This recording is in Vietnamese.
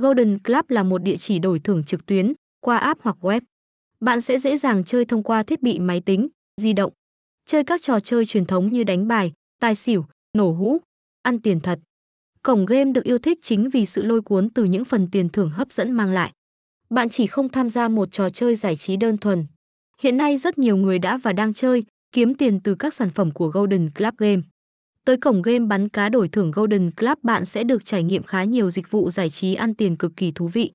Golden Club là một địa chỉ đổi thưởng trực tuyến qua app hoặc web. Bạn sẽ dễ dàng chơi thông qua thiết bị máy tính, di động. Chơi các trò chơi truyền thống như đánh bài, tài xỉu, nổ hũ, ăn tiền thật. Cổng game được yêu thích chính vì sự lôi cuốn từ những phần tiền thưởng hấp dẫn mang lại. Bạn chỉ không tham gia một trò chơi giải trí đơn thuần. Hiện nay rất nhiều người đã và đang chơi, kiếm tiền từ các sản phẩm của Golden Club Game. Tới cổng game bắn cá đổi thưởng Golden Club, bạn sẽ được trải nghiệm khá nhiều dịch vụ giải trí ăn tiền cực kỳ thú vị.